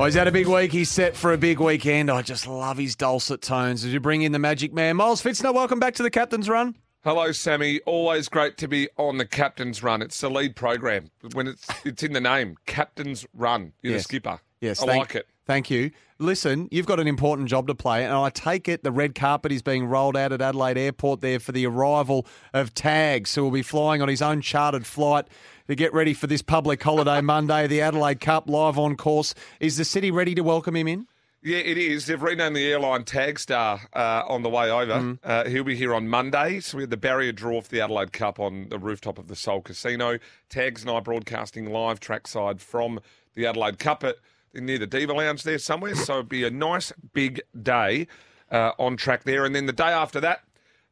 Oh, he's had a big week. He's set for a big weekend. I just love his dulcet tones as you bring in the magic man. Miles Pfitzner, welcome back to the captain's run. Hello, Sammy. Always great to be on the captain's run. It's the lead program when it's it's in the name, captain's run. You're Yes. the skipper. Yes, I thank, like it. Thank you. Listen, you've got an important job to play, and I take it the red carpet is being rolled out at Adelaide Airport there for the arrival of Tags, who will be flying on his own chartered flight to get ready for this public holiday Monday, the Adelaide Cup live on course. Is the city ready to welcome him in? Yeah, it is. They've renamed the airline Tagstar uh, on the way over. Mm. Uh, he'll be here on Monday. So we had the barrier draw for the Adelaide Cup on the rooftop of the Soul Casino. Tags and I broadcasting live trackside from the Adelaide Cup at near the Diva Lounge there somewhere. So it'll be a nice big day uh, on track there. And then the day after that,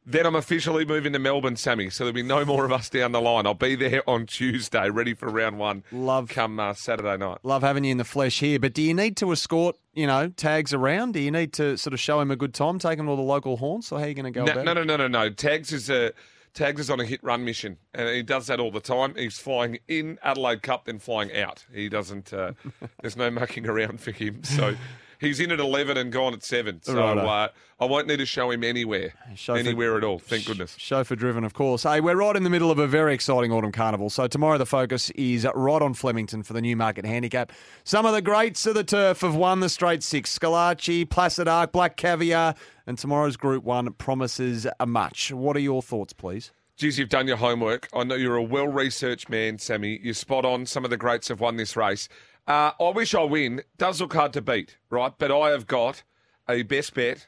then I'm officially moving to Melbourne, Sammy. So there'll be no more of us down the line. I'll be there on Tuesday, ready for round one. Love- come uh, Saturday night. Love having you in the flesh here, but do you need to escort, you know, Tags around? Do you need to sort of show him a good time, take him to all the local haunts, or how are you going to go No, about no, no, no, no, no. Tags is a Tags is on a hit run mission, and he does that all the time. He's flying in Adelaide Cup, then flying out. He doesn't. Uh, there's no mucking around for him. So he's in at eleven and gone at seven. So uh, I won't need to show him anywhere, for- anywhere at all. Thank goodness. Chauffeur driven, of course. Hey, we're right in the middle of a very exciting autumn carnival. So tomorrow the focus is right on Flemington for the Newmarket Handicap. Some of the greats of the turf have won the straight six. Schillaci, Placid Ark, Black Caviar, and tomorrow's Group One promises a much. What are your thoughts, please? Geez, you've done your homework. I know you're a well researched man, Sammy. You're spot on. Some of the greats have won this race. Uh, I wish I win. Does look hard to beat, right? But I have got a best bet.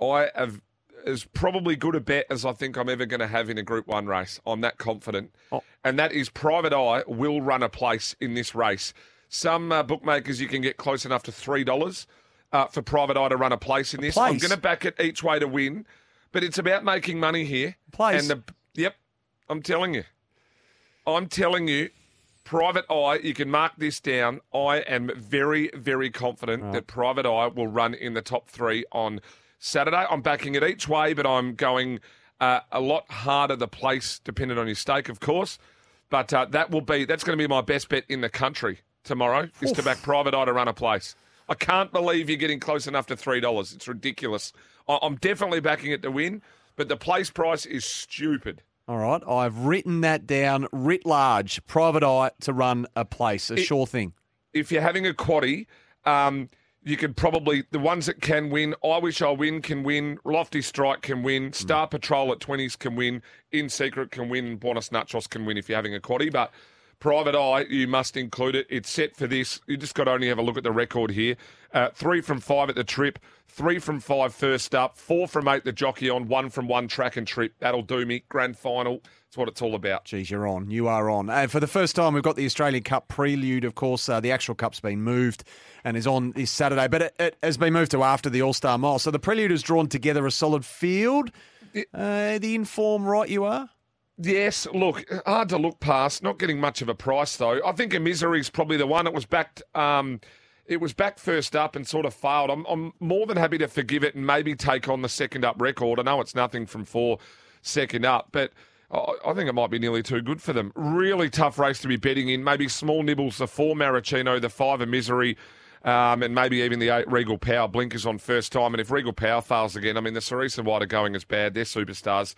I have as probably good a bet as I think I'm ever going to have in a Group One race. I'm that confident, and that is Private Eye will run a place in this race. Some uh, bookmakers you can get close enough to three dollars uh, for Private Eye to run a place in this. I'm going to back it each way to win, but it's about making money here. Place? and the yep, I'm telling you, I'm telling you. Private Eye, you can mark this down. I am very, very confident that Private Eye will run in the top three on Saturday. I'm backing it each way, but I'm going uh, a lot harder the place, dependent on your stake, of course. But uh, that will be that's going to be my best bet in the country tomorrow is to back Private Eye to run a place. I can't believe you're getting close enough to three dollars. It's ridiculous. I- I'm definitely backing it to win, but the place price is stupid. All right, I've written that down writ large. Private Eye to run a place, a sure thing. if you're having a quaddy, um, you could probably the ones that can win. I wish I win can win. Lofty Strike can win. Star Patrol at twenties can win. In Secret can win. Buenos Nachos can win if you're having a quaddy, but. Private Eye, you must include it. It's set for this. You just got to only have a look at the record here. Uh, three from five at the trip, three from five first up, four from eight the jockey on, one from one track and trip. That'll do me. Grand final. That's what it's all about. Geez, you're on. You are on. And for the first time, we've got the Australian Cup prelude. Of course, uh, the actual cup's been moved and is on this Saturday, but it, it has been moved to after the All Star Mile. So the prelude has drawn together a solid field. Uh, the inform right you are. Yes, look, hard to look past. Not getting much of a price though. I think a misery is probably the one. It was backed. Um, it was back first up and sort of failed. I'm, I'm more than happy to forgive it and maybe take on the second up record. I know it's nothing from four second up, but I think it might be nearly too good for them. Really tough race to be betting in. Maybe small nibbles, the four Maricino, the five a misery. Um, and maybe even the eight Regal Power blinkers on first time. And if Regal Power fails again, I mean, the Cerise and White are going as bad. They're superstars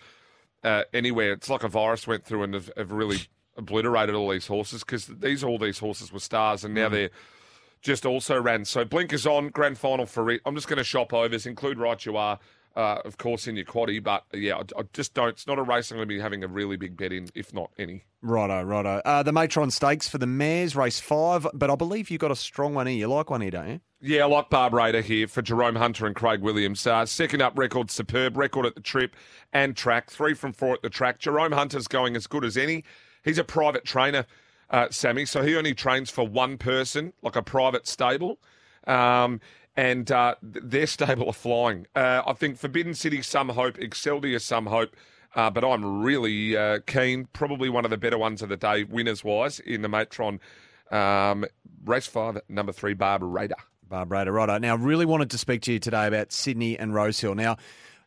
uh, anywhere. It's like a virus went through and have, have really obliterated all these horses because these all these horses were stars and now they're just also ran. So blinkers on, grand final for it. I'm just going to shop overs, include right you are, uh, of course, in your quaddy. But yeah, I, I just don't. It's not a race I'm going to be having a really big bet in, if not any. Righto, righto. Uh, the Matron Stakes for the Mares, race five, but I believe you've got a strong one here. You like one here, don't you? Yeah, I like Barb Raider here for Jerome Hunter and Craig Williams. Uh, second up record, superb record at the trip and track. Three from four at the track. Jerome Hunter's going as good as any. He's a private trainer, uh, Sammy, so he only trains for one person, like a private stable. Um, and uh, th- their stable are flying. Uh, I think Forbidden City, some hope. Exceldia, some hope. Uh, but I'm really uh, keen. Probably one of the better ones of the day, winners wise, in the Matron um, race five, number three, Barb Raider. Barbara righto. Now, really wanted to speak to you today about Sydney and Rosehill. Now,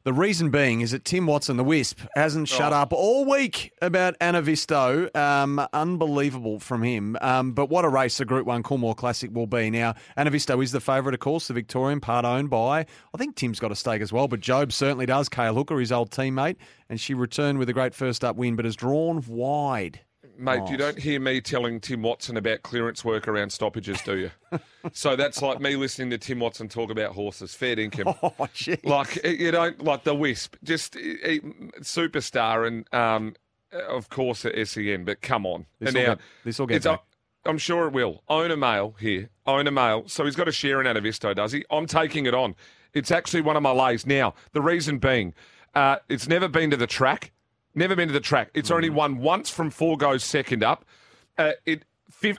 The reason being is that Tim Watson, the Wisp, hasn't shut Oh. up all week about Anavisto. Um, unbelievable from him. Um, but what a race the Group 1 Coolmore Classic will be. Now, Anavisto is the favourite, of course, the Victorian, part owned by, I think Tim's got a stake as well, but Jobe certainly does. Cale Hooker, his old teammate, and she returned with a great first up win, but has drawn wide. Mate, you don't hear me telling Tim Watson about clearance work around stoppages, do you? so that's like me listening to Tim Watson talk about horses. Fair dinkum. Oh. Like eh, you don't like the Wisp, just eh, eh, superstar and um, of course at SEN. But come on, This and will now get- this will get back. I'm sure it will. Own a male here. Own a male. So he's got a share in Anavisto, does he? I'm taking it on. It's actually one of my lays. Now, the reason being, uh, it's never been to the track. Never been to the track. It's Mm. only won once from four goes second up. Uh, it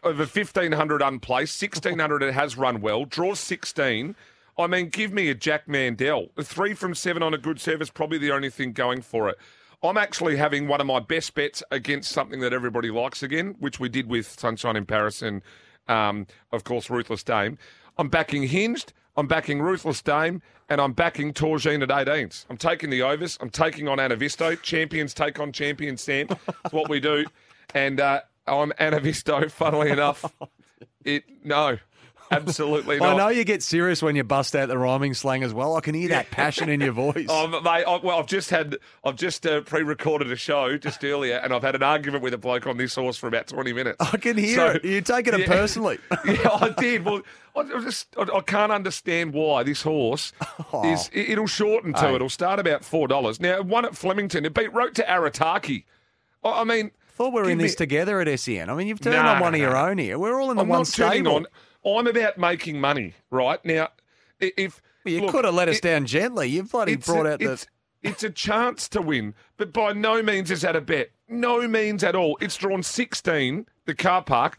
over 1500 unplaced, 1600 it has run well. Draws 16. I mean, give me a Jack Mandel. A three from seven on a good service, probably the only thing going for it. I'm actually having one of my best bets against something that everybody likes again, which we did with Sunshine in Paris and, um, of course, Ruthless Dame. I'm backing Hinged. I'm backing Ruthless Dame, and I'm backing Torgine at 18s. I'm taking the overs. I'm taking on Anavisto. Champions take on champions, Sam. It's what we do. And uh, I'm Anavisto, funnily enough. It No, absolutely not. I know you get serious when you bust out the rhyming slang as well. I can hear that passion in your voice. Oh, mate, I, well, I've just had, I've just uh, pre-recorded a show just earlier, and I've had an argument with a bloke on this horse for about twenty minutes. I can hear So- it. You're taking it Yeah. personally. yeah, I did. Well, I just, I, I can't understand why this horse is. it- It'll shorten to. Hey. It'll start about four dollars. Now, it won at Flemington. It beat wrote to Arataki. I, I mean, thought we were in me- this together at SEN. I mean, you've turned Nah, on one nah, of your nah. own here. We're all in the I'm one stable. on. I'm about making money, right now. If Well, you look, could have let us it- down gently. You've bloody brought a, out the. it's, it's a chance to win, but by no means is that a bet. No means at all. It's drawn 16, the car park,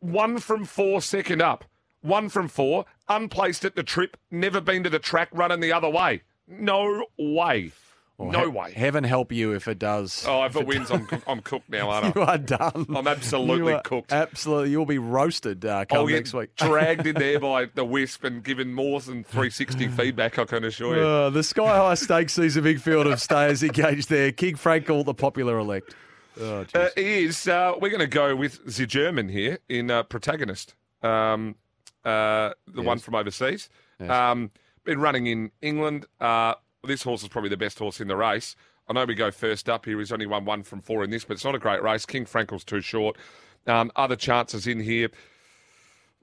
one from four second up. One from four, unplaced at the trip, never been to the track, running the other way. No way. Well, no he- way. Heaven help you if it does. Oh, if it wins, I'm, I'm cooked now, aren't you I? are done. I'm absolutely You cooked. Absolutely, you'll be roasted uh, come I'll next week. dragged in there by the wisp and given more than 360 feedback, I can assure you. Uh, the Sky High Stakes sees a big field of stayers engaged there. King Frankel, the popular elect. Oh. Uh, is. Uh, we're going to go with the German here in uh, protagonist, um, uh, the one from overseas. Yes. Um, been running in England. Uh, this horse is probably the best horse in the race. I know we go first up here. He's only won one from four in this, but it's not a great race. King Frankel's too short. Um, other chances in here.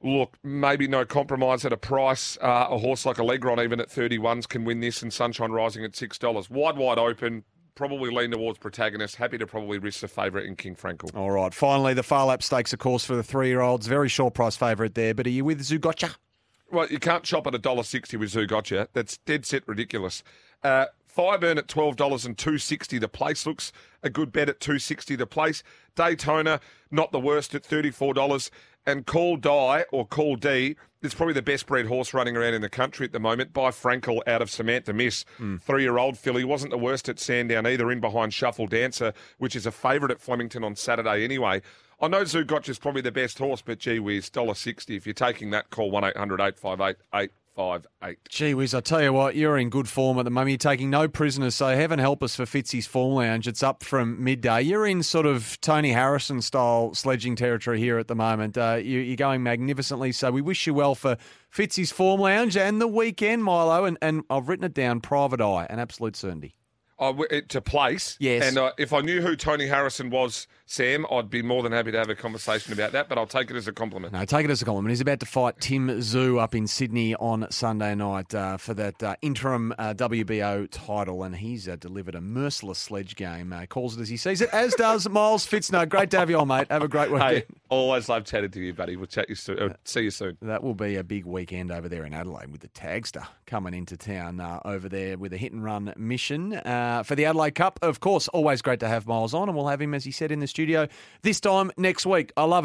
Look, maybe no compromise at a price. Uh, a horse like Allegron, even at 31s, can win this, and Sunshine Rising at $6. Wide, wide open. Probably lean towards protagonist. Happy to probably risk the favourite in King Frankel. All right. Finally, the Phar Lap Stakes, of course, for the three-year-olds. Very short price favourite there. But are you with Zougotcha? Well, you can't shop at $1.60 with Zougotcha. That's dead set ridiculous. Uh, Five earn at twelve dollars and two sixty. The place looks a good bet at two sixty. The place Daytona not the worst at thirty four dollars. And Call Die or Call D is probably the best bred horse running around in the country at the moment. By Frankel out of Samantha Miss, three year old filly wasn't the worst at Sandown either. In behind Shuffle Dancer, which is a favourite at Flemington on Saturday anyway. I know Zoo is probably the best horse, but gee whiz, dollar sixty. If you're taking that, call one 858 858 Gee whiz, I tell you what, you're in good form at the moment. You're taking no prisoners, so heaven help us for Fitzy's Form Lounge. It's up from midday. You're in sort of Tony Harrison style sledging territory here at the moment. Uh, you, you're going magnificently, so we wish you well for Fitzy's Form Lounge and the weekend, Milo. And, and I've written it down, private eye, an absolute certainty. I to place. Yes. And uh, if I knew who Tony Harrison was, Sam, I'd be more than happy to have a conversation about that, but I'll take it as a compliment. No, take it as a compliment. He's about to fight Tim Tszyu up in Sydney on Sunday night uh, for that uh, interim uh, WBO title, and he's uh, delivered a merciless sledge game. Uh, calls it as he sees it, as does Miles Pfitzner. Great to have you on, mate. Have a great weekend. Hey, always love chatting to you, buddy. We'll chat you soon. Uh, see you soon. That will be a big weekend over there in Adelaide with the Tagster coming into town uh, over there with a hit and run mission uh, for the Adelaide Cup. Of course, always great to have Miles on, and we'll have him, as he said, in the studio this time next week. I love it.